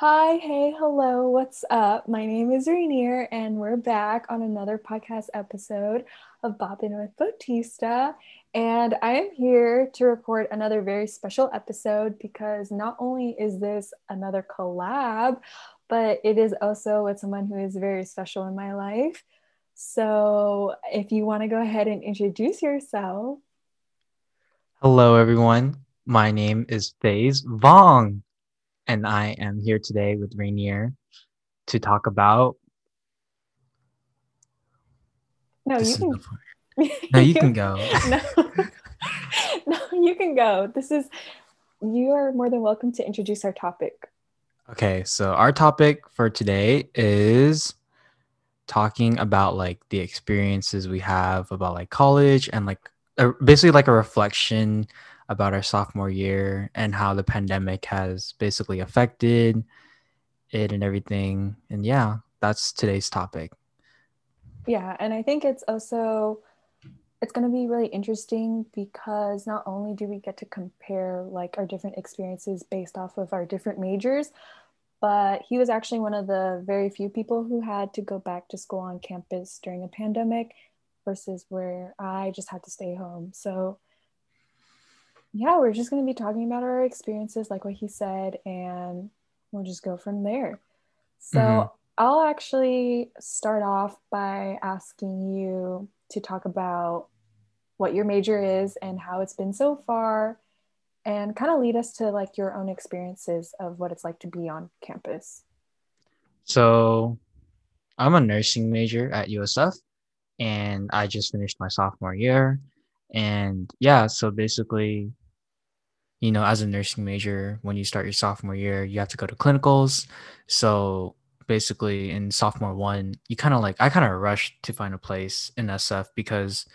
Hi, hey, hello, what's up? My name is Rainier, and we're back on another podcast episode of Boppin' with Bautista. And I am here to record another very special episode because not only is this another collab, but it is also with someone who is very special in my life. So if you want to go ahead and introduce yourself. Hello, everyone. My name is Fayez Vuong, and I am here today with Rainier to talk about. No, This you can. No, you can go. no, no, you can go. This is. You are more than welcome to introduce our topic. Okay, so our topic for today is talking about like the experiences we have about like college and like a, basically like a reflection about our sophomore year and how the pandemic has basically affected it and everything. And yeah, that's today's topic. Yeah, and I think it's also it's going to be really interesting because not only do we get to compare like our different experiences based off of our different majors, but he was actually one of the very few people who had to go back to school on campus during a pandemic versus where I just had to stay home. So yeah, we're just going to be talking about our experiences like what he said and we'll just go from there. So Mhm. I'll actually start off by asking you to talk about what your major is and how it's been so far and kind of lead us to like your own experiences of what it's like to be on campus. So I'm a nursing major at USF and I just finished my sophomore year. And yeah, so basically, you know, as a nursing major, when you start your sophomore year, you have to go to clinicals. So basically, in sophomore one, you kind of like, I kind of rushed to find a place in SF because,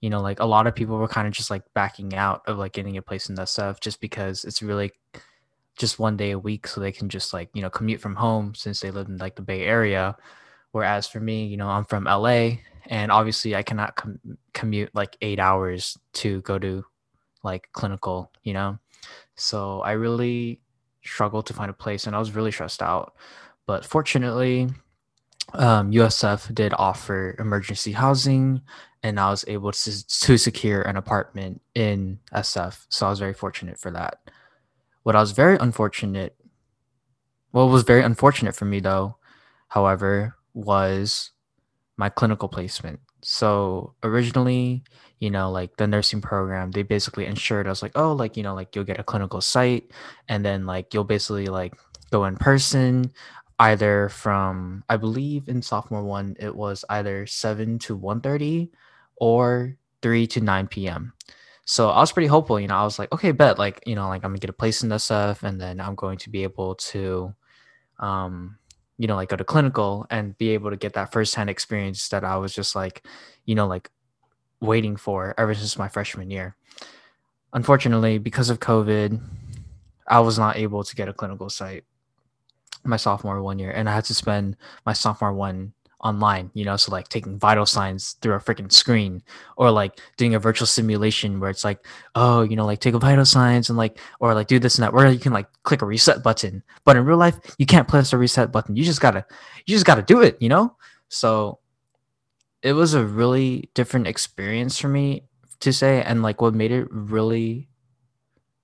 you know, like a lot of people were kind of just like backing out of like getting a place in SF just because it's really just one day a week. So they can just like, you know, commute from home since they live in like the Bay Area Whereas for me, you know, I'm from LA and obviously I cannot com- commute like eight hours to go to like clinical, you know? So I really struggled to find a place and I was really stressed out. But fortunately, um, USF did offer emergency housing and I was able to, to secure an apartment in SF. So I was very fortunate for that. What I was very unfortunate, what was very unfortunate for me though, however, was my clinical placement. So originally, you know, like the nursing program, they basically ensured us like, oh, like, you know, like you'll get a clinical site and then like you'll basically like go in person either from I believe in sophomore one it was either 7 to one thirty or 3 to 9 p.m. So I was pretty hopeful, you know, I was like, okay, bet like, you know, like I'm gonna get a place in this stuff and then I'm going to be able to um, you know, like go to clinical and be able to get that firsthand experience that I was just like, you know, like waiting for ever since my freshman year. Unfortunately, because of COVID, I was not able to get a clinical site my sophomore one year, and I had to spend my sophomore one online, you know, so like taking vital signs through a freaking screen or like doing a virtual simulation where it's like, oh, you know, like take a vital signs and like, or like do this and that, where you can like click a reset button. But in real life, you can't press a reset button. You just gotta, you just gotta do it, you know? So it was a really different experience for me to say. And like what made it really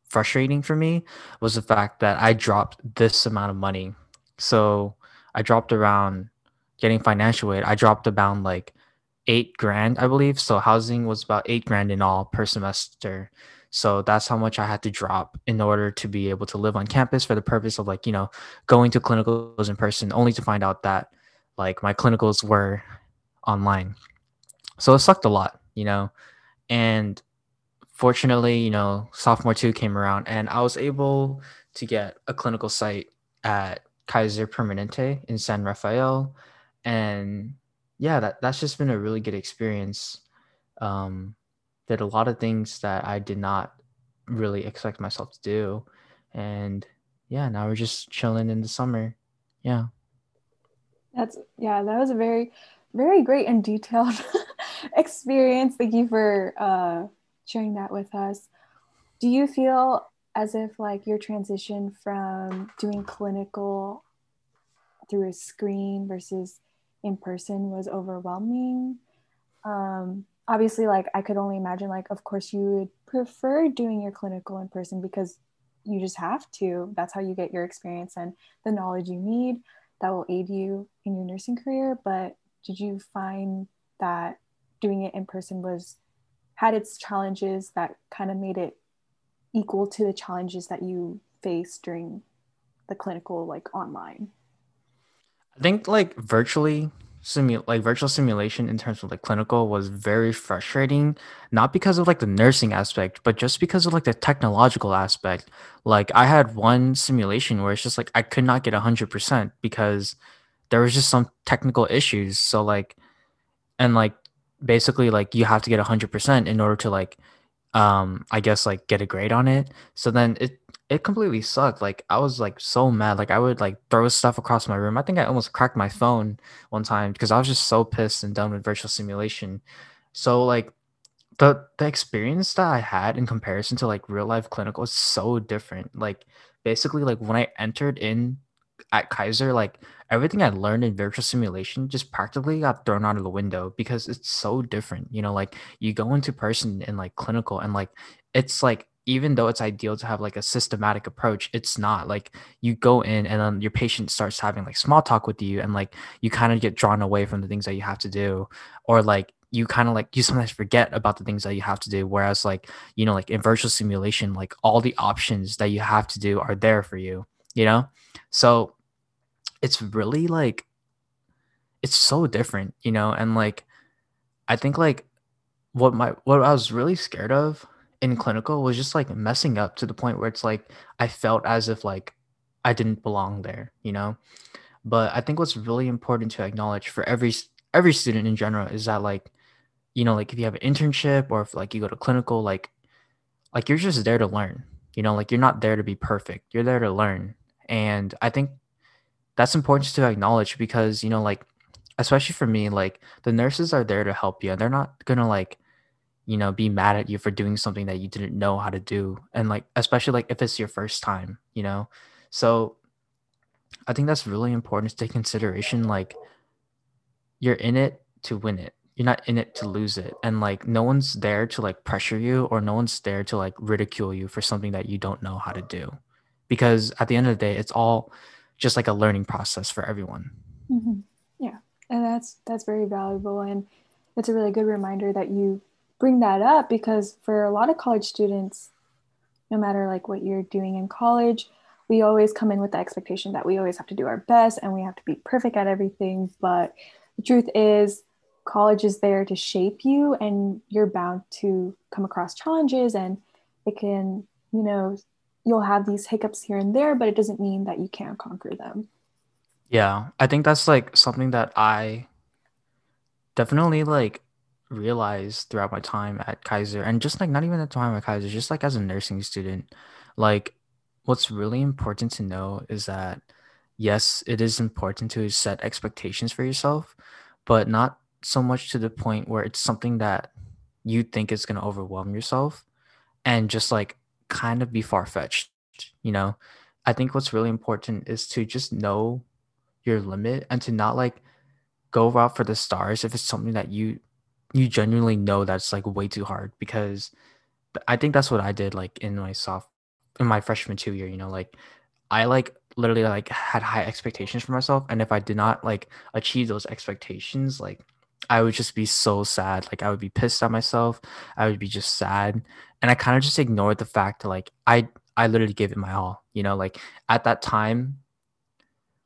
frustrating for me was the fact that I dropped this amount of money. So I dropped around getting financial aid. I dropped around like eight grand, I believe. So housing was about eight grand in all per semester. So that's how much I had to drop in order to be able to live on campus for the purpose of like, you know, going to clinicals in person, only to find out that like my clinicals were online. So it sucked a lot, you know. And fortunately, you know, sophomore two came around and I was able to get a clinical site at Kaiser Permanente in San Rafael. And yeah, that, that's just been a really good experience. Um, did a lot of things that I did not really expect myself to do. And yeah, now we're just chilling in the summer. Yeah. That's yeah, that was a very, very great and detailed experience. Thank you for uh, sharing that with us. Do you feel as if like your transition from doing clinical through a screen versus in person was overwhelming. Um, obviously like i could only imagine like of course you would prefer doing your clinical in person because you just have to. That's how you get your experience and the knowledge you need that will aid you in your nursing career. But did you find that doing it in person was had its challenges that kind of made it equal to the challenges that you faced during the clinical like online i think like virtually simu- like virtual simulation in terms of like clinical was very frustrating not because of like the nursing aspect but just because of like the technological aspect. Like i had one simulation where it's just like i could not get 100% because there was just some technical issues. So like and like basically like you have to get 100% in order to like um i guess like get a grade on it. So then it it completely sucked like i was like so mad like i would like throw stuff across my room i think i almost cracked my phone one time because i was just so pissed and done with virtual simulation so like the the experience that i had in comparison to like real life clinical is so different like basically like when i entered in at Kaiser, like everything I learned in virtual simulation just practically got thrown out of the window because it's so different. You know, like you go into person in like clinical and like it's like even though it's ideal to have like a systematic approach, it's not like you go in and then your patient starts having like small talk with you and like you kind of get drawn away from the things that you have to do or like you kind of like you sometimes forget about the things that you have to do whereas like you know like in virtual simulation like all the options that you have to do are there for you you know? So it's really like it's so different, you know, and like I think like what my what I was really scared of in clinical was just like messing up to the point where it's like I felt as if like I didn't belong there, you know. But I think what's really important to acknowledge for every every student in general is that like you know like if you have an internship or if like you go to clinical like like you're just there to learn, you know, like you're not there to be perfect. You're there to learn. And I think that's important to acknowledge because you know like especially for me like the nurses are there to help you and they're not gonna like you know be mad at you for doing something that you didn't know how to do and like especially like if it's your first time you know so i think that's really important to take consideration like you're in it to win it you're not in it to lose it and like no one's there to like pressure you or no one's there to like ridicule you for something that you don't know how to do because at the end of the day it's all just like a learning process for everyone. Mm-hmm. Yeah, and that's that's very valuable, and it's a really good reminder that you bring that up because for a lot of college students, no matter like what you're doing in college, we always come in with the expectation that we always have to do our best and we have to be perfect at everything. But the truth is, college is there to shape you, and you're bound to come across challenges, and it can, you know, you'll have these hiccups here and there, but it doesn't mean that you can't conquer them. Yeah, I think that's like something that I definitely like realized throughout my time at Kaiser and just like not even at the time at Kaiser, just like as a nursing student. Like what's really important to know is that yes, it is important to set expectations for yourself, but not so much to the point where it's something that you think is going to overwhelm yourself and just like kind of be far fetched. You know, I think what's really important is to just know your limit and to not like go out for the stars if it's something that you you genuinely know that's like way too hard because I think that's what I did like in my soft in my freshman two year, you know, like I like literally like had high expectations for myself and if I did not like achieve those expectations, like I would just be so sad. Like I would be pissed at myself. I would be just sad. And I kind of just ignored the fact that like I I literally gave it my all. You know, like at that time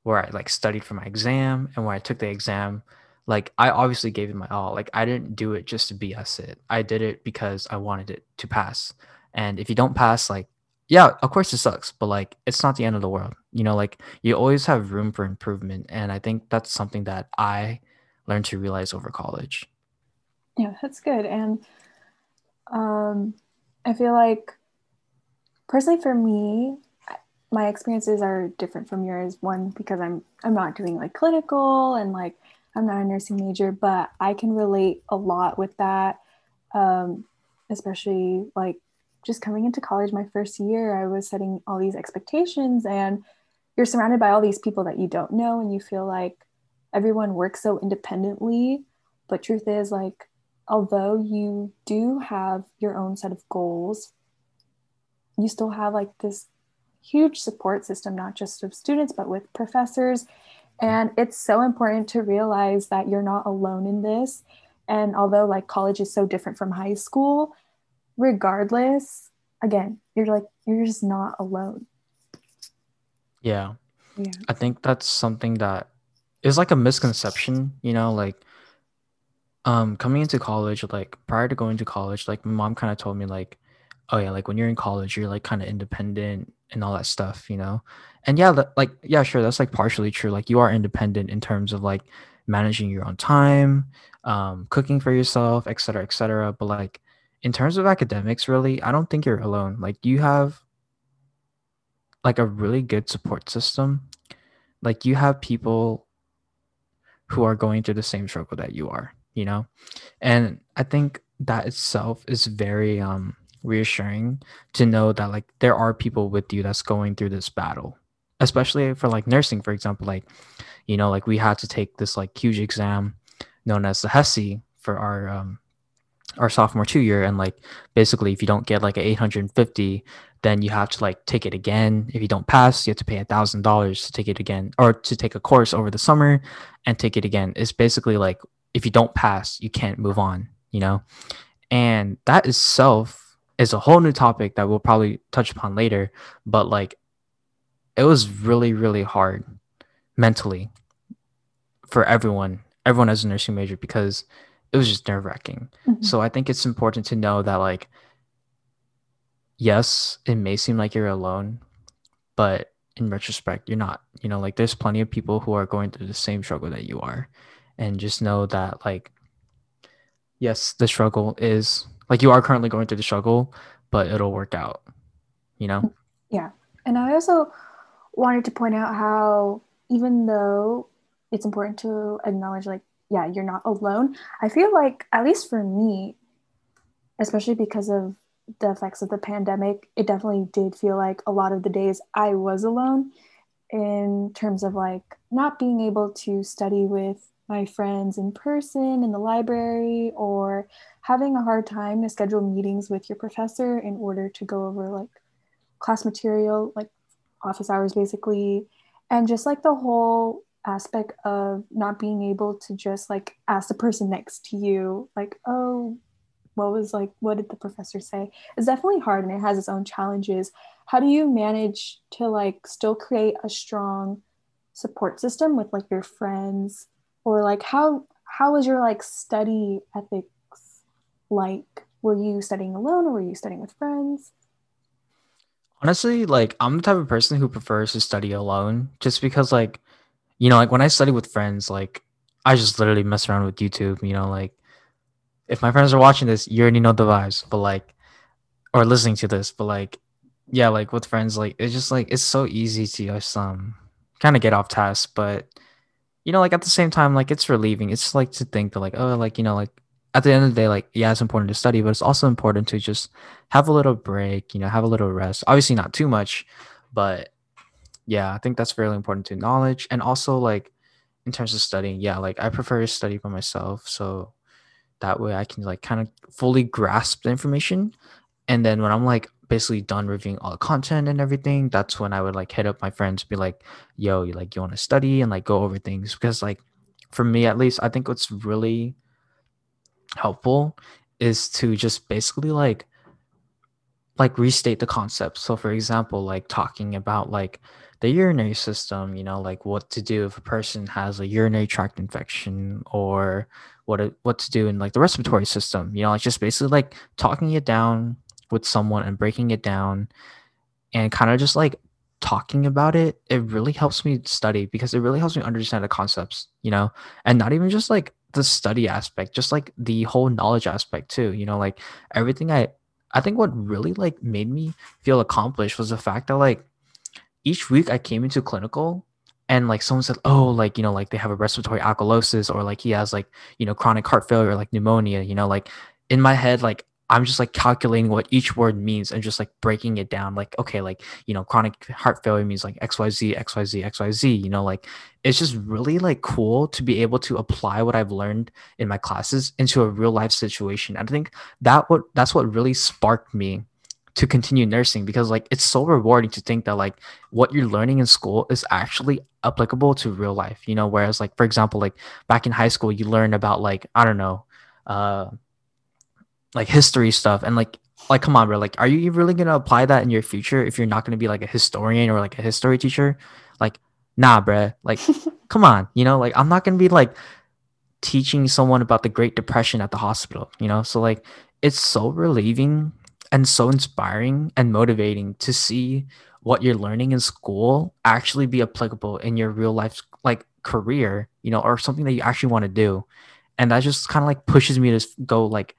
where I like studied for my exam and where I took the exam, like I obviously gave it my all. Like I didn't do it just to BS it. I did it because I wanted it to pass. And if you don't pass, like yeah, of course it sucks, but like it's not the end of the world. You know, like you always have room for improvement. And I think that's something that I learned to realize over college. Yeah, that's good. And um, I feel like personally for me, my experiences are different from yours. One, because I'm I'm not doing like clinical and like I'm not a nursing major, but I can relate a lot with that. Um, especially like just coming into college my first year i was setting all these expectations and you're surrounded by all these people that you don't know and you feel like everyone works so independently but truth is like although you do have your own set of goals you still have like this huge support system not just of students but with professors and it's so important to realize that you're not alone in this and although like college is so different from high school regardless again you're like you're just not alone Yeah. yeah I think that's something that is like a misconception, you know, like um coming into college, like prior to going to college, like my mom kind of told me like, oh yeah, like when you're in college, you're like kind of independent and all that stuff, you know. And yeah, like yeah, sure, that's like partially true. Like you are independent in terms of like managing your own time, um, cooking for yourself, et cetera, et cetera. But like in terms of academics, really, I don't think you're alone. Like you have like a really good support system. Like you have people who are going through the same struggle that you are, you know? And I think that itself is very um reassuring to know that like there are people with you that's going through this battle. Especially for like nursing, for example, like, you know, like we had to take this like huge exam known as the HESI for our um our sophomore two year. And like basically if you don't get like a 850 then you have to like take it again. If you don't pass you have to pay a thousand dollars to take it again or to take a course over the summer and take it again. It's basically like if you don't pass you can't move on you know? And that itself is a whole new topic that we'll probably touch upon later. But like it was really really hard mentally for everyone everyone as a nursing major because it was just nerve wracking. Mhm. So I think it's important to know that like yes, it may seem like you're alone, but in retrospect, you're not. You know, like there's plenty of people who are going through the same struggle that you are. And just know that like yes, the struggle is like you are currently going through the struggle, but it'll work out. You know? Yeah. And I also wanted to point out how, even though it's important to acknowledge, like, yeah, you're not alone, I feel like, at least for me, especially because of the effects of the pandemic, it definitely did feel like a lot of the days I was alone in terms of like not being able to study with my friends in person in the library or having a hard time to schedule meetings with your professor in order to go over like class material, like office hours basically, and just like the whole aspect of not being able to just like ask the person next to you, like, oh, what was like, what did the professor say? It's definitely hard and it has its own challenges. How do you manage to like still create a strong support system with like your friends or like how how was your like study ethics like were you studying alone or were you studying with friends Honestly, like I'm the type of person who prefers to study alone just because like you know, like when I study with friends, like I just literally mess around with YouTube, you know, like if my friends are watching this, you already know the vibes, but like or listening to this, but like yeah, like with friends, like it's just like it's so easy to just um kind of get off task, but you know, like at the same time, like it's relieving. It's like to think that like, oh, like, you know, like at the end of the day, like, yeah, it's important to study, but it's also important to just have a little break, you know, have a little rest. Obviously not too much, but yeah, I think that's really important to knowledge. And also like in terms of studying, yeah, like I prefer to study by myself. So that way I can like kind of fully grasp the information. And then when I'm like basically done reviewing all the content and everything, that's when I would like hit up my friends, be like, yo, you like you want to study and like go over things. Because like for me at least, I think what's really helpful is to just basically like like restate the concept. So for example, like talking about like the urinary system, you know, like what to do if a person has a urinary tract infection or what it- what to do in like the respiratory system, you know, like just basically like talking it down with someone and breaking it down and kind of just like talking about it, it really helps me study because it really helps me understand the concepts, you know, and not even just like the study aspect, just like the whole knowledge aspect too, you know, like everything I I think what really like made me feel accomplished was the fact that like each week I came into clinical and like someone said, oh, like, you know, like they have a respiratory alkalosis or like he has like, you know, chronic heart failure, like pneumonia, you know, like in my head, like I'm just like calculating what each word means and just like breaking it down. Like, okay, like, you know, chronic heart failure means like XYZ, XYZ, XYZ, you know, like it's just really like cool to be able to apply what I've learned in my classes into a real life situation. And I think that what that's what really sparked me to continue nursing because like it's so rewarding to think that like what you're learning in school is actually applicable to real life you know whereas like for example like back in high school you learn about like i don't know uh like history stuff and like like come on bro like are you really gonna apply that in your future if you're not gonna be like a historian or like a history teacher? Like nah bro like come on you know like i'm not gonna be like teaching someone about the great depression at the hospital you know? So like it's so relieving and so inspiring and motivating to see what you're learning in school actually be applicable in your real life like career you know or something that you actually want to do. And that just kind of like pushes me to go like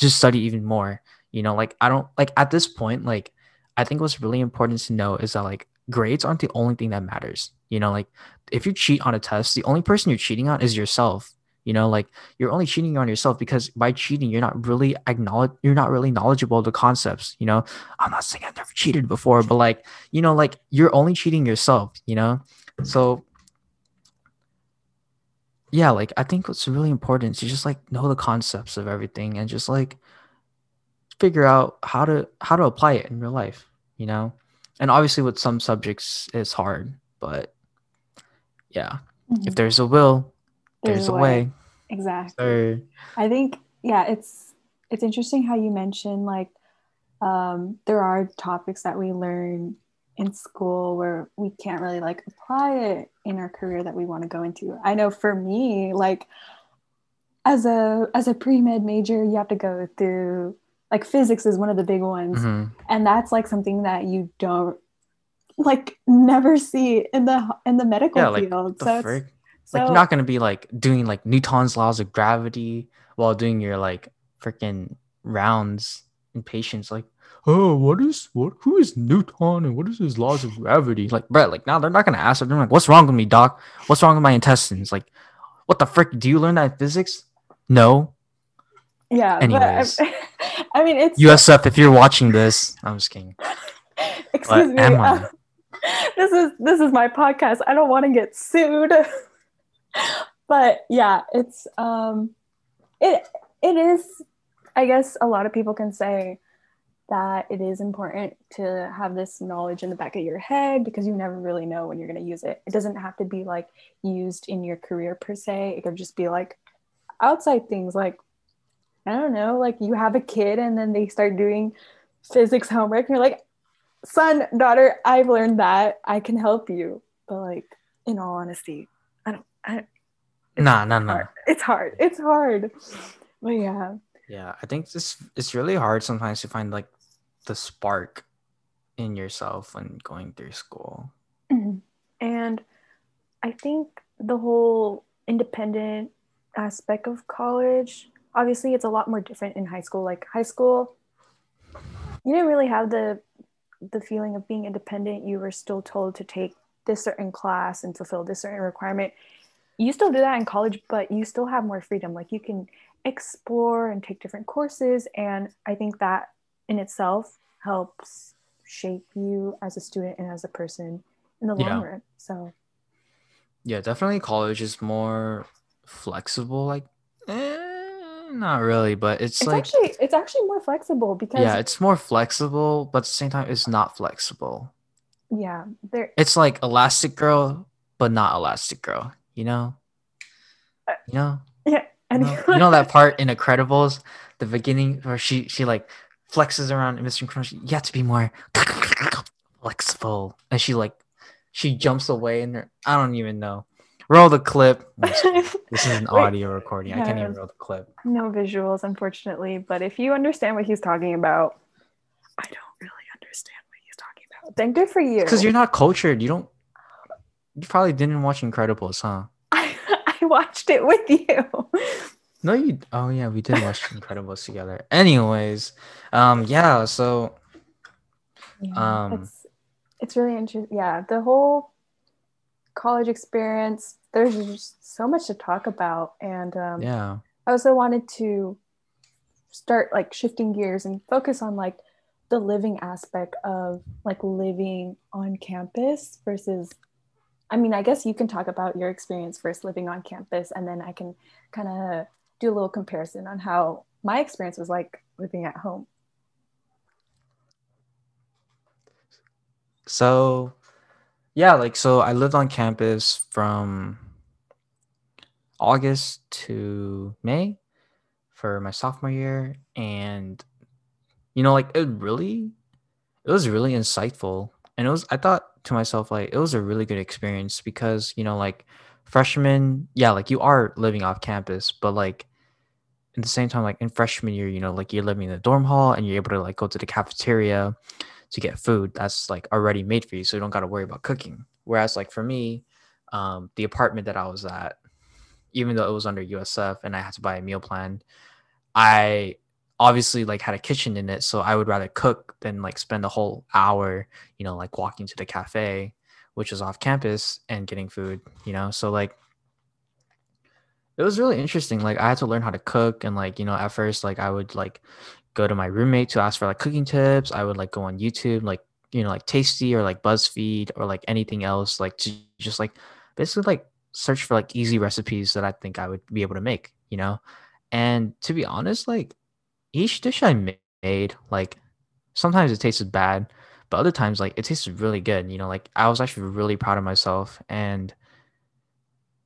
just study even more you know like i don't like at this point like i think what's really important to know is that like grades aren't the only thing that matters you know like if you cheat on a test the only person you're cheating on is yourself you know like you're only cheating on yourself because by cheating you're not really acknowledge you're not really knowledgeable of the concepts you know. I'm not saying i've never cheated before but like you know like you're only cheating yourself you know. So yeah like i think what's really important is to just like know the concepts of everything and just like figure out how to how to apply it in real life you know and obviously with some subjects it's hard but yeah mm-hmm. if there's a will there's, there's a way. way. Exactly. I think yeah, it's it's interesting how you mentioned like um, there are topics that we learn in school where we can't really like apply it in our career that we want to go into. I know for me, like as a as a pre-med major, you have to go through like physics is one of the big ones. Mm-hmm. And that's like something that you don't like never see in the in the medical yeah, field. Like, so so, like you're not gonna be like doing like Newton's laws of gravity while doing your like freaking rounds in patients. Like, oh, what is what? Who is Newton and what is his laws of gravity? Like, Brett, like now they're not gonna ask. They're like, what's wrong with me, doc? What's wrong with my intestines? Like, what the frick? Do you learn that in physics? No. Yeah. Anyways, I, I, mean, it's USF. If you're watching this, I'm just kidding. Excuse but me. Uh, this is this is my podcast. I don't want to get sued. but yeah, it's um it it is I guess a lot of people can say that it is important to have this knowledge in the back of your head because you never really know when you're going to use it. It doesn't have to be like used in your career per se. It could just be like outside things like I don't know, like you have a kid and then they start doing physics homework and you're like, son, daughter, I've learned that. I can help you. But like in all honesty, I, don't. nah, nah, nah. It's hard. It's hard. But yeah. Yeah, I think this it's really hard sometimes to find like the spark in yourself when going through school. Mm-hmm. And I think the whole independent aspect of college, obviously it's a lot more different in high school. Like high school, you didn't really have the the feeling of being independent. You were still told to take this certain class and fulfill this certain requirement you still do that in college, but you still have more freedom. Like you can explore and take different courses. And I think that in itself helps shape you as a student and as a person in the long yeah. run. So, yeah, definitely college is more flexible. Like, eh, not really, but it's, it's like actually it's actually more flexible because yeah, it's more flexible, but at the same time, it's not flexible. Yeah, there. It's like Elastigirl, but not Elastigirl you know? Uh, you know? Yeah. You know, you know that part in Incredibles, the beginning where she she like flexes around and Mr. Incredible. You have to be more flexible, and she like she jumps away, and I don't even know. Roll the clip. this is an audio recording. I can't even roll the clip. No visuals, unfortunately. But if you understand what he's talking about, I don't really understand what he's talking about. Then good for you. Because you're not cultured. You don't you probably didn't watch Incredibles, huh? I, I watched it with you. No, you. Oh yeah, we did watch Incredibles together. Anyways, um, yeah. So, yeah, um, it's it's really interesting. Yeah, the whole college experience. There's just so much to talk about, and um, yeah, I also wanted to start like shifting gears and focus on like the living aspect of like living on campus versus I mean, I guess you can talk about your experience first living on campus, and then I can kind of do a little comparison on how my experience was like living at home. So, yeah, like, so I lived on campus from August to May for my sophomore year. And, you know, like, it really, it was really insightful. And it was, I thought to myself, like, it was a really good experience because, you know, like, freshman, yeah, like, you are living off campus, but, like, at the same time, like in freshman year, you know, like you're living in the dorm hall and you're able to like go to the cafeteria to get food that's like already made for you, so you don't got to worry about cooking. Whereas like for me, um, the apartment that I was at, even though it was under USF and I had to buy a meal plan, I obviously like had a kitchen in it, so I would rather cook than like spend a whole hour, you know, like walking to the cafe, which is off campus, and getting food, you know. So like it was really interesting. Like I had to learn how to cook and like, you know, at first like I would like go to my roommate to ask for like cooking tips. I would like go on YouTube, like, you know, like Tasty or like BuzzFeed or like anything else, like to just like basically like search for like easy recipes that I think I would be able to make, you know? And to be honest, like each dish I made, like sometimes it tasted bad, but other times like it tasted really good, you know, like I was actually really proud of myself and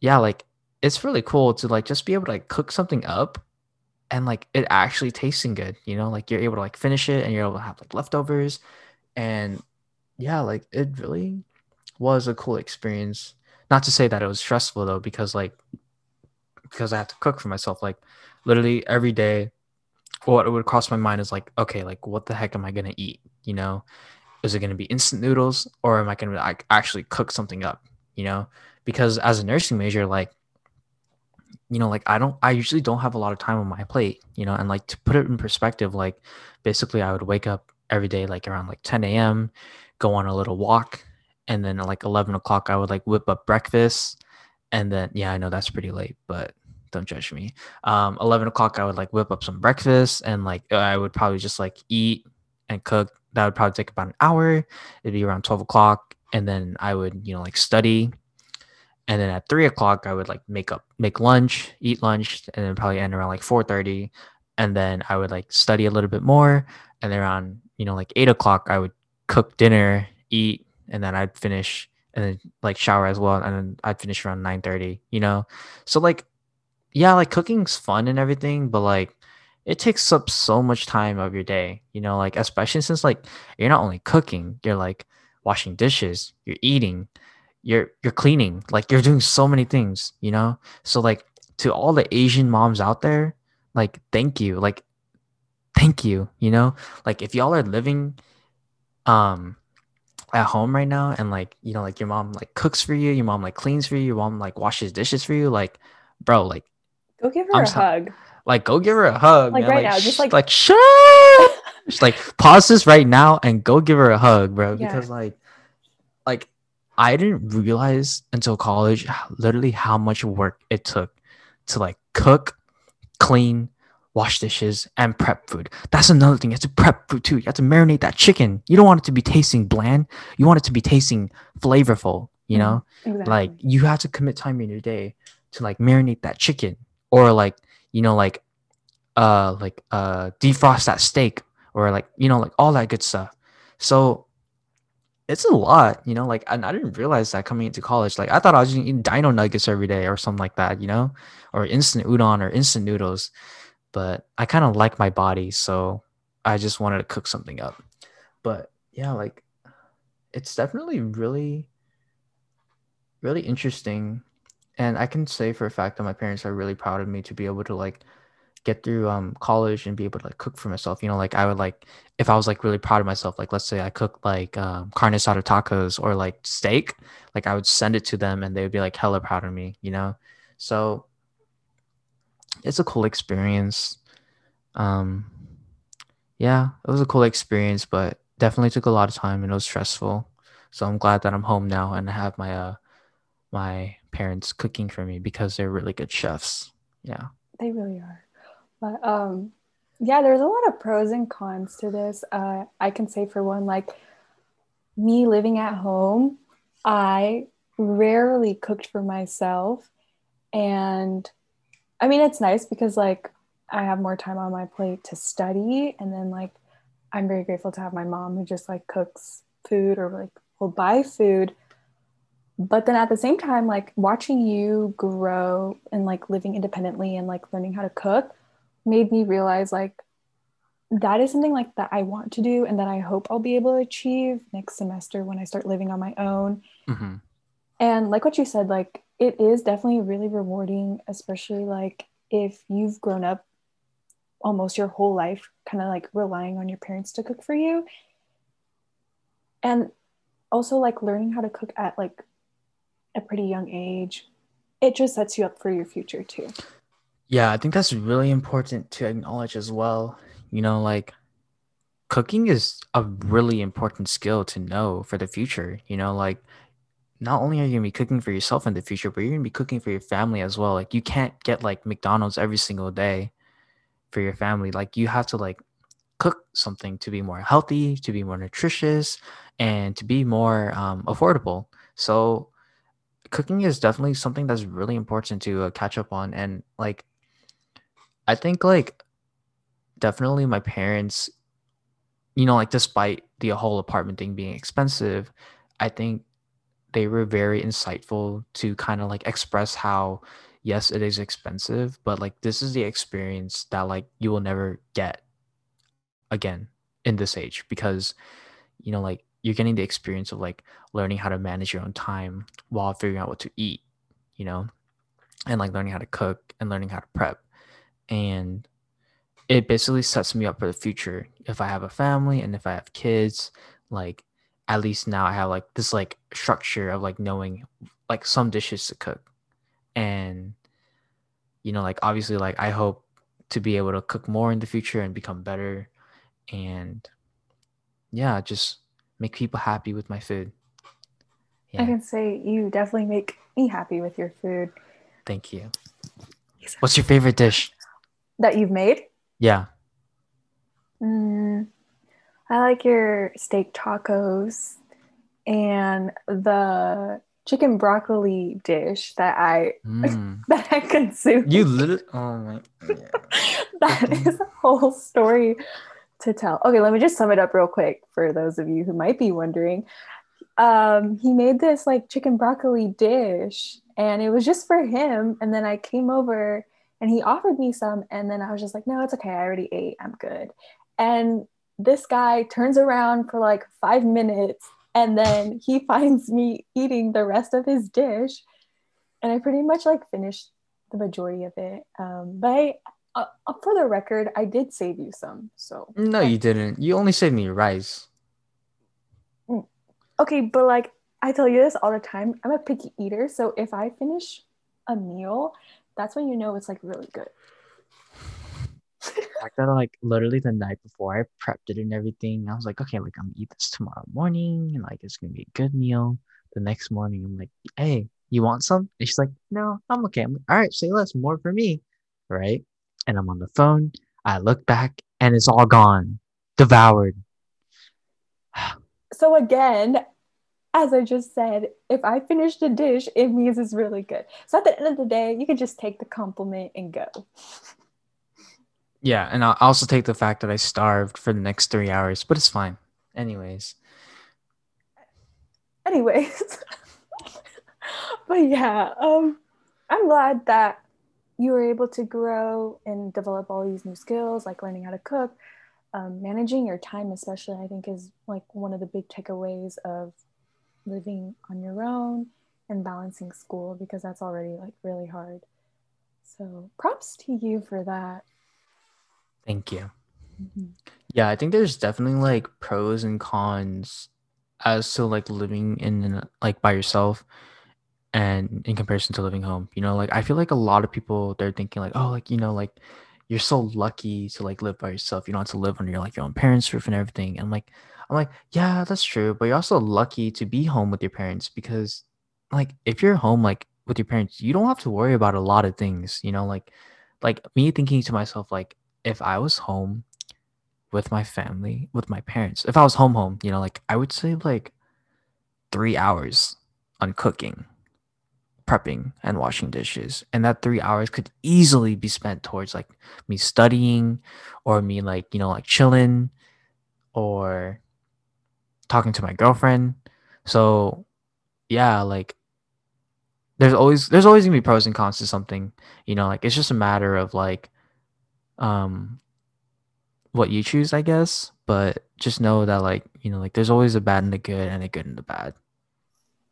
yeah, like it's really cool to like just be able to like cook something up and like it actually tasting good, you know, like you're able to like finish it and you're able to have like leftovers. And yeah, like it really was a cool experience. Not to say that it was stressful though, because like because I have to cook for myself, like literally every day, what would cross my mind is like, okay, like what the heck am I gonna eat? You know, is it gonna be instant noodles or am I gonna like actually cook something up? You know, because as a nursing major, like you know, like I don't, I usually don't have a lot of time on my plate, you know, and like to put it in perspective, like basically I would wake up every day, like around like 10 a.m., go on a little walk, and then like 11 o'clock, I would like whip up breakfast. And then, yeah, I know that's pretty late, but don't judge me. Um, 11 o'clock, I would like whip up some breakfast and like I would probably just like eat and cook. That would probably take about an hour. It'd be around 12 o'clock. And then I would, you know, like study and then at three o'clock I would like make up make lunch, eat lunch, and then probably end around like four thirty, and then I would like study a little bit more, and then around you know like eight o'clock I would cook dinner, eat, and then I'd finish and then like shower as well, and then I'd finish around nine thirty. You know, so like yeah, like cooking's fun and everything, but like it takes up so much time of your day. You know, like especially since like you're not only cooking, you're like washing dishes, you're eating you're you're cleaning like you're doing so many things you know so like to all the asian moms out there like thank you like thank you you know like if y'all are living um at home right now and like you know like your mom like cooks for you your mom like cleans for you your mom like washes dishes for you like bro like go give her I'm a so- hug like go give her a hug like man. right like, now just like like shut just like pause this right now and go give her a hug bro yeah. because like like I didn't realize until college literally how much work it took to like cook, clean, wash dishes, and prep food. That's another thing. You have to prep food too. You have to marinate that chicken. You don't want it to be tasting bland. You want it to be tasting flavorful, you know? Mm, exactly. Like you have to commit time in your day to like marinate that chicken or like, you know, like uh like uh defrost that steak or like, you know, like all that good stuff. So it's a lot, you know. Like, and I didn't realize that coming into college. Like, I thought I was eating Dino Nuggets every day or something like that, you know, or instant udon or instant noodles. But I kind of like my body, so I just wanted to cook something up. But yeah, like, it's definitely really, really interesting, and I can say for a fact that my parents are really proud of me to be able to like get through um college and be able to like cook for myself. You know, like I would like if I was like really proud of myself, like let's say I cook like um, carne asada tacos or like steak, like I would send it to them and they would be like hella proud of me. You know, so it's a cool experience. Um, yeah, it was a cool experience, but definitely took a lot of time and it was stressful. So I'm glad that I'm home now and I have my uh my parents cooking for me because they're really good chefs. Yeah. They really are. But um, Yeah, there's a lot of pros and cons to this. Uh, I can say for one, like me living at home, I rarely cooked for myself. And I mean, it's nice because like I have more time on my plate to study. And then like I'm very grateful to have my mom who just like cooks food or like will buy food. But then at the same time, like watching you grow and like living independently and like learning how to cook made me realize like that is something like that I want to do and that I hope I'll be able to achieve next semester when I start living on my own. Mm-hmm. And like what you said, like it is definitely really rewarding, especially like if you've grown up almost your whole life kind of like relying on your parents to cook for you. And also like learning how to cook at like a pretty young age, it just sets you up for your future too. Yeah, I think that's really important to acknowledge as well. You know, like cooking is a really important skill to know for the future. You know, like not only are you gonna be cooking for yourself in the future, but you're gonna be cooking for your family as well. Like you can't get like McDonald's every single day for your family. Like you have to like cook something to be more healthy, to be more nutritious, and to be more um, affordable. So cooking is definitely something that's really important to uh, catch up on. And like, I think like definitely my parents, you know, like despite the whole apartment thing being expensive, I think they were very insightful to kind of like express how yes it is expensive but like this is the experience that like you will never get again in this age because you know like you're getting the experience of like learning how to manage your own time while figuring out what to eat you know and like learning how to cook and learning how to prep and it basically sets me up for the future if i have a family and if i have kids like at least now I have like this like structure of like knowing like some dishes to cook. And you know, like obviously like I hope to be able to cook more in the future and become better and yeah, just make people happy with my food. Yeah. I can say you definitely make me happy with your food. Thank you. What's your favorite dish? That you've made? Yeah. Mm, I like your steak tacos and the chicken broccoli dish that I mm. that I consume. You literally oh my yeah. that is a whole story to tell. Okay, let me just sum it up real quick for those of you who might be wondering. Um, he made this like chicken broccoli dish and it was just for him. And then I came over and he offered me some, and then I was just like, no, it's okay. I already ate. I'm good. And this guy turns around for like five minutes and then he finds me eating the rest of his dish and i pretty much like finished the majority of it um, but I, uh, for the record i did save you some so no you didn't you only saved me rice mm. okay but like i tell you this all the time i'm a picky eater so if i finish a meal that's when you know it's like really good fact that like literally the night before I prepped it and everything, I was like, okay, like I'm gonna eat this tomorrow morning and like it's gonna be a good meal. The next morning, I'm like, hey, you want some? And she's like, no, I'm okay. I'm like, all right, say less, more for me. Right. And I'm on the phone. I look back and it's all gone, devoured. so again, as I just said, if I finished a dish, it means it's really good. So at the end of the day, you can just take the compliment and go. Yeah, and I'll also take the fact that I starved for the next three hours, but it's fine. Anyways. Anyways. but yeah, um, I'm glad that you were able to grow and develop all these new skills, like learning how to cook, um, managing your time, especially. I think is like one of the big takeaways of living on your own and balancing school because that's already like really hard. So props to you for that. Thank you. Mm-hmm. Yeah, I think there's definitely like pros and cons as to like living in like by yourself and in comparison to living home. You know, like I feel like a lot of people they're thinking like, oh, like you know, like you're so lucky to like live by yourself. You don't have to live under your like your own parents' roof and everything. And like, I'm like, yeah, that's true. But you're also lucky to be home with your parents because like if you're home like with your parents, you don't have to worry about a lot of things. You know, like like me thinking to myself like if I was home with my family, with my parents, if I was home home, you know, like I would save like three hours on cooking, prepping, and washing dishes. And that three hours could easily be spent towards like me studying or me like, you know, like chilling or talking to my girlfriend. So yeah, like there's always there's always gonna be pros and cons to something. You know, like it's just a matter of like um what you choose, I guess. But just know that like, you know, like there's always a bad and a good and a good and a bad.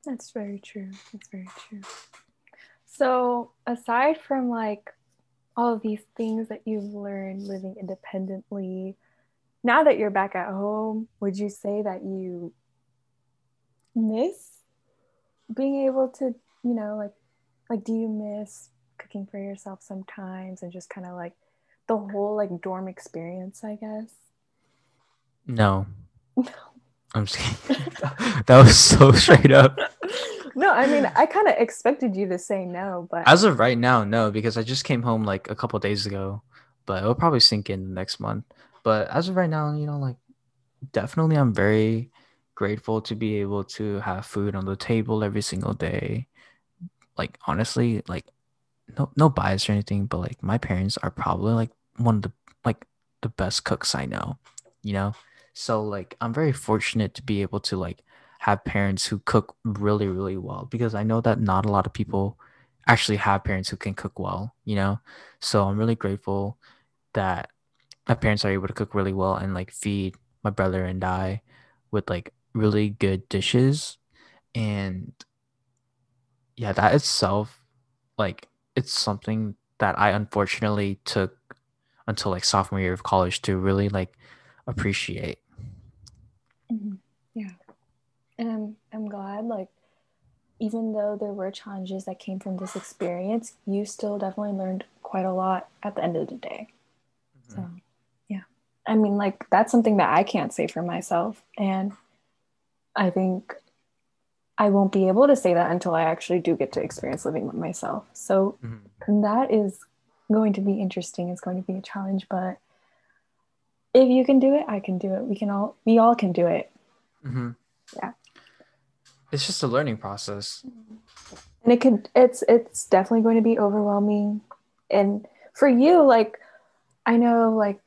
That's very true. That's very true. So, aside from like all of these things that you've learned living independently, now that you're back at home, would you say that you miss being able to, you know, like like do you miss cooking for yourself sometimes and just kind of like the whole like dorm experience, I guess? No. I'm just kidding. that was so straight up. no, I mean, I kind of expected you to say no, but As of right now, no, because I just came home like a couple days ago, but it'll probably sink in next month. But as of right now, you know, like definitely I'm very grateful to be able to have food on the table every single day. Like honestly, like no no bias or anything, but like my parents are probably like one of the like the best cooks I know, you know? So like I'm very fortunate to be able to like have parents who cook really really well because I know that not a lot of people actually have parents who can cook well, you know? So I'm really grateful that my parents are able to cook really well and like feed my brother and I with like really good dishes and yeah, that itself like it's something that I unfortunately took until like sophomore year of college to really like appreciate. Mhm. Yeah. And I'm I'm glad like even though there were challenges that came from this experience, you still definitely learned quite a lot at the end of the day. So, yeah. I mean like that's something that I can't say for myself and I think I won't be able to say that until I actually do get to experience living with myself. So Mhm. that is going to be interesting. It's going to be a challenge, but if you can do it, I can do it. We can all we all can do it. Mhm. Yeah. It's just a learning process. And it could it's it's definitely going to be overwhelming. And for you, like I know like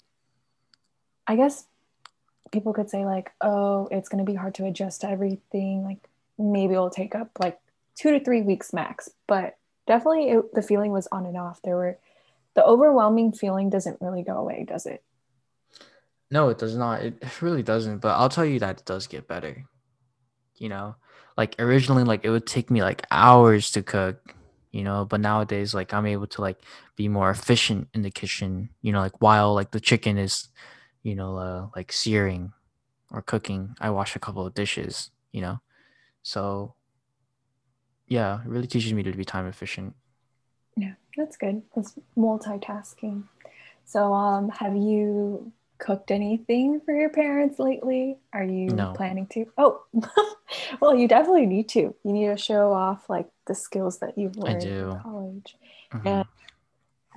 I guess people could say like, oh, it's gonna be hard to adjust to everything. Like maybe it'll take up like two to three weeks max. But definitely it, the feeling was on and off. There were the overwhelming feeling doesn't really go away, does it? No, it does not. It really doesn't, but I'll tell you that it does get better. You know, like originally like it would take me like hours to cook, you know, but nowadays like I'm able to like be more efficient in the kitchen, you know, like while like the chicken is, you know, uh, like searing or cooking, I wash a couple of dishes, you know. So, yeah, it really teaches me to be time efficient. Yeah, that's good. That's multitasking. So, um, have you cooked anything for your parents lately? Are you No, planning to? Oh, well, you definitely need to. You need to show off like the skills that you've learned in college. hmm And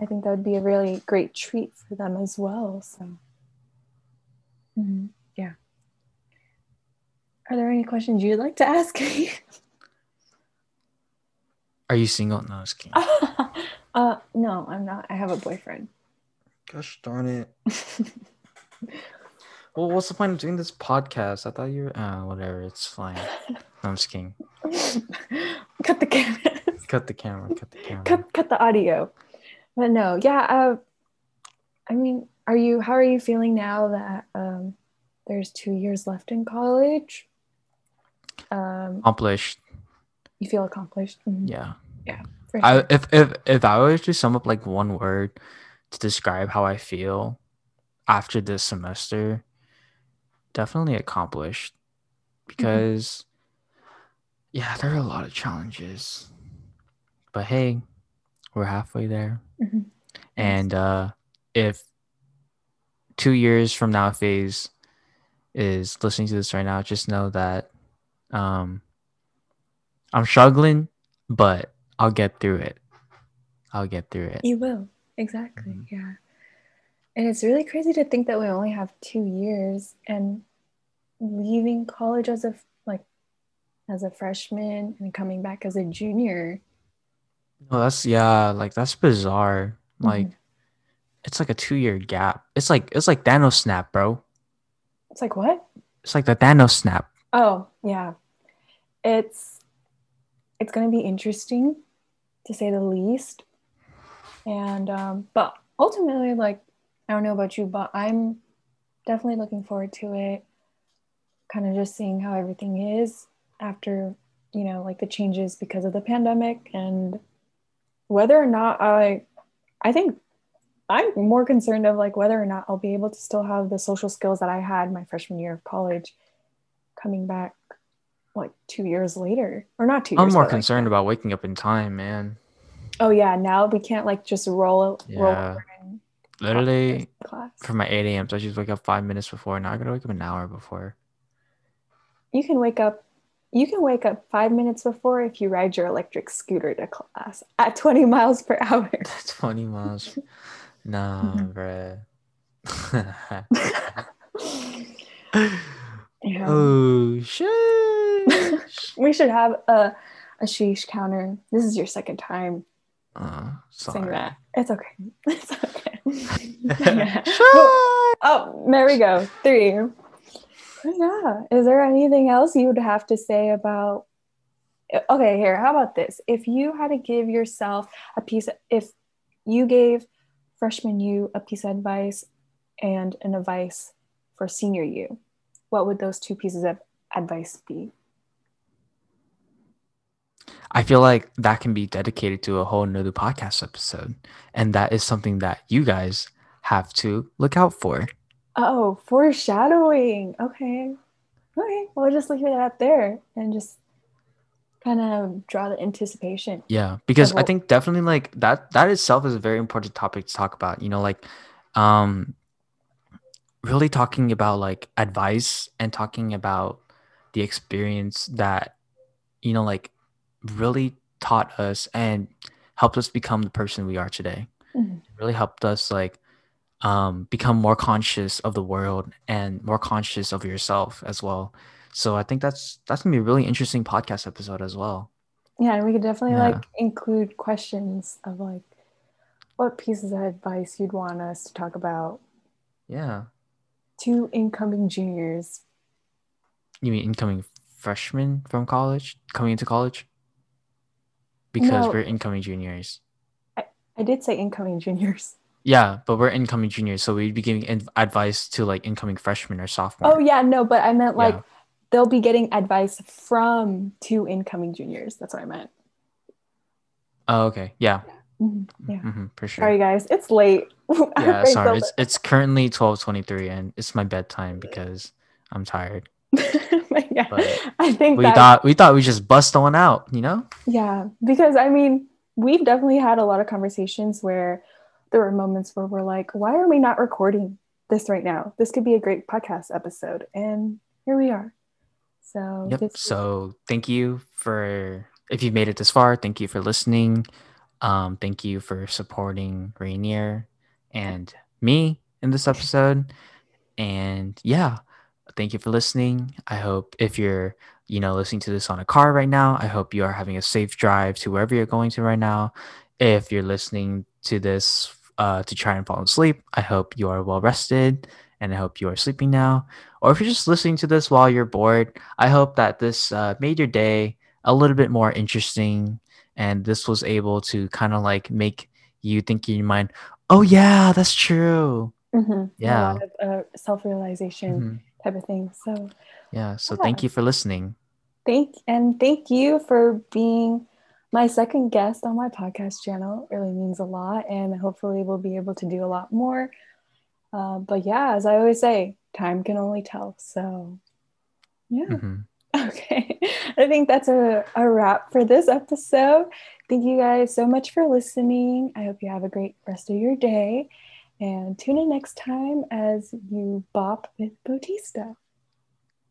I think that would be a really great treat for them as well. So, mhm, yeah. Are there any questions you'd like to ask me? Are you single? No, just kidding. uh, no, I'm not. I have a boyfriend. Gosh darn it. Well, what's the point of doing this podcast? I thought you were, uh, whatever, it's fine. No, I'm just kidding. cut the camera. Cut the camera, cut the camera. cut cut the audio. But no, yeah. Uh, I mean, are you? How are you feeling now that um, there's two years left in college? Um, Accomplished. you feel accomplished. Mhm. Yeah. For I if if if I were to sum up like one word to describe how I feel after this semester, definitely accomplished. Because yeah, there are a lot of challenges. But hey, we're halfway there. Mhm. And uh if two years from now Fayez is listening to this right now, just know that um I'm struggling, but I'll get through it. I'll get through it. You will exactly. Mhm. Yeah. And it's really crazy to think that we only have two years and leaving college as a like as a freshman and coming back as a junior. No, that's yeah, like that's bizarre. Like Mhm. It's like a two year gap. It's like it's like Thanos snap, bro. It's like what? It's like the Thanos snap. Oh, yeah. It's it's going to be interesting to say the least. And um but ultimately like I don't know about you, but I'm definitely looking forward to it. Kind of just seeing how everything is after, you know, like the changes because of the pandemic and whether or not I I think I'm more concerned of like whether or not I'll be able to still have the social skills that I had my freshman year of college coming back like two years later. Or not two years. I'm more but, like, concerned about waking up in time, man. Oh yeah, now we can't like just roll roll Yeah. over Literally class. for my 8 a.m. So I just wake up five minutes before. Now I gotta wake up an hour before. You can wake up you can wake up five minutes before if you ride your electric scooter to class at 20 miles per hour. 20 miles. Nah, Mhm. bruh. Yeah. oh shit. We should have a a sheesh counter. This is your second time uh, saying sorry. that. It's okay. It's okay. Yeah. Shit. Oh, there we go. Three. Yeah. Is there anything else you would have to say about? Okay, here. How about this? If you had to give yourself a piece, if you gave freshman you a piece of advice and an advice for senior you, what would those two pieces of advice be? I feel like that can be dedicated to a whole nother podcast episode. And that is something that you guys have to look out for. Oh, foreshadowing. Okay. Okay. We'll just leave it out there and just kind of draw the anticipation. Yeah, because I think definitely like that that itself is a very important topic to talk about. You know, like um really talking about like advice and talking about the experience that you know like really taught us and helped us become the person we are today. Mhm. Really helped us like um become more conscious of the world and more conscious of yourself as well. So I think that's that's gonna be a really interesting podcast episode as well. Yeah, and we could definitely Yeah. like include questions of like what pieces of advice you'd want us to talk about Yeah. to incoming juniors. You mean incoming freshmen from college coming into college? Because No. we're incoming juniors. I I did say incoming juniors. Yeah, but we're incoming juniors, so we'd be giving in- advice to like incoming freshmen or sophomore. Oh yeah, no, but I meant like Yeah. They'll be getting advice from two incoming juniors. That's what I meant. Oh, okay. Yeah. Mhm, Yeah. hmm for sure. Sorry guys, it's late. Yeah, sorry. It's it's currently twelve twenty three, and it's my bedtime because I'm tired. But yeah, But I think We that thought we thought we just bust one out, you know? Yeah, because I mean, we've definitely had a lot of conversations where there were moments where we're like, why are we not recording this right now? This could be a great podcast episode. And here we are. So, Yep. So thank you for if you've made it this far. Thank you for listening. Um, thank you for supporting Rainier and me in this episode. And yeah, thank you for listening. I hope if you're you know listening to this on a car right now, I hope you are having a safe drive to wherever you're going to right now. If you're listening to this uh, to try and fall asleep, I hope you are well rested and I hope you are sleeping now. Or if you're just listening to this while you're bored, I hope that this uh, made your day a little bit more interesting and this was able to kind of like make you think in your mind, oh, yeah, that's true. Mhm. Yeah. a lot of uh, self realization Mhm. type of thing. So, Yeah. So Yeah. thank you for listening. thank and thank you for being my second guest on my podcast channel. It really means a lot, and hopefully, we'll be able to do a lot more. Uh, but yeah, as I always say, time can only tell. So, yeah. Mhm. Okay. I think that's a, a wrap for this episode. Thank you guys so much for listening. I hope you have a great rest of your day. And tune in next time as you bop with Bautista.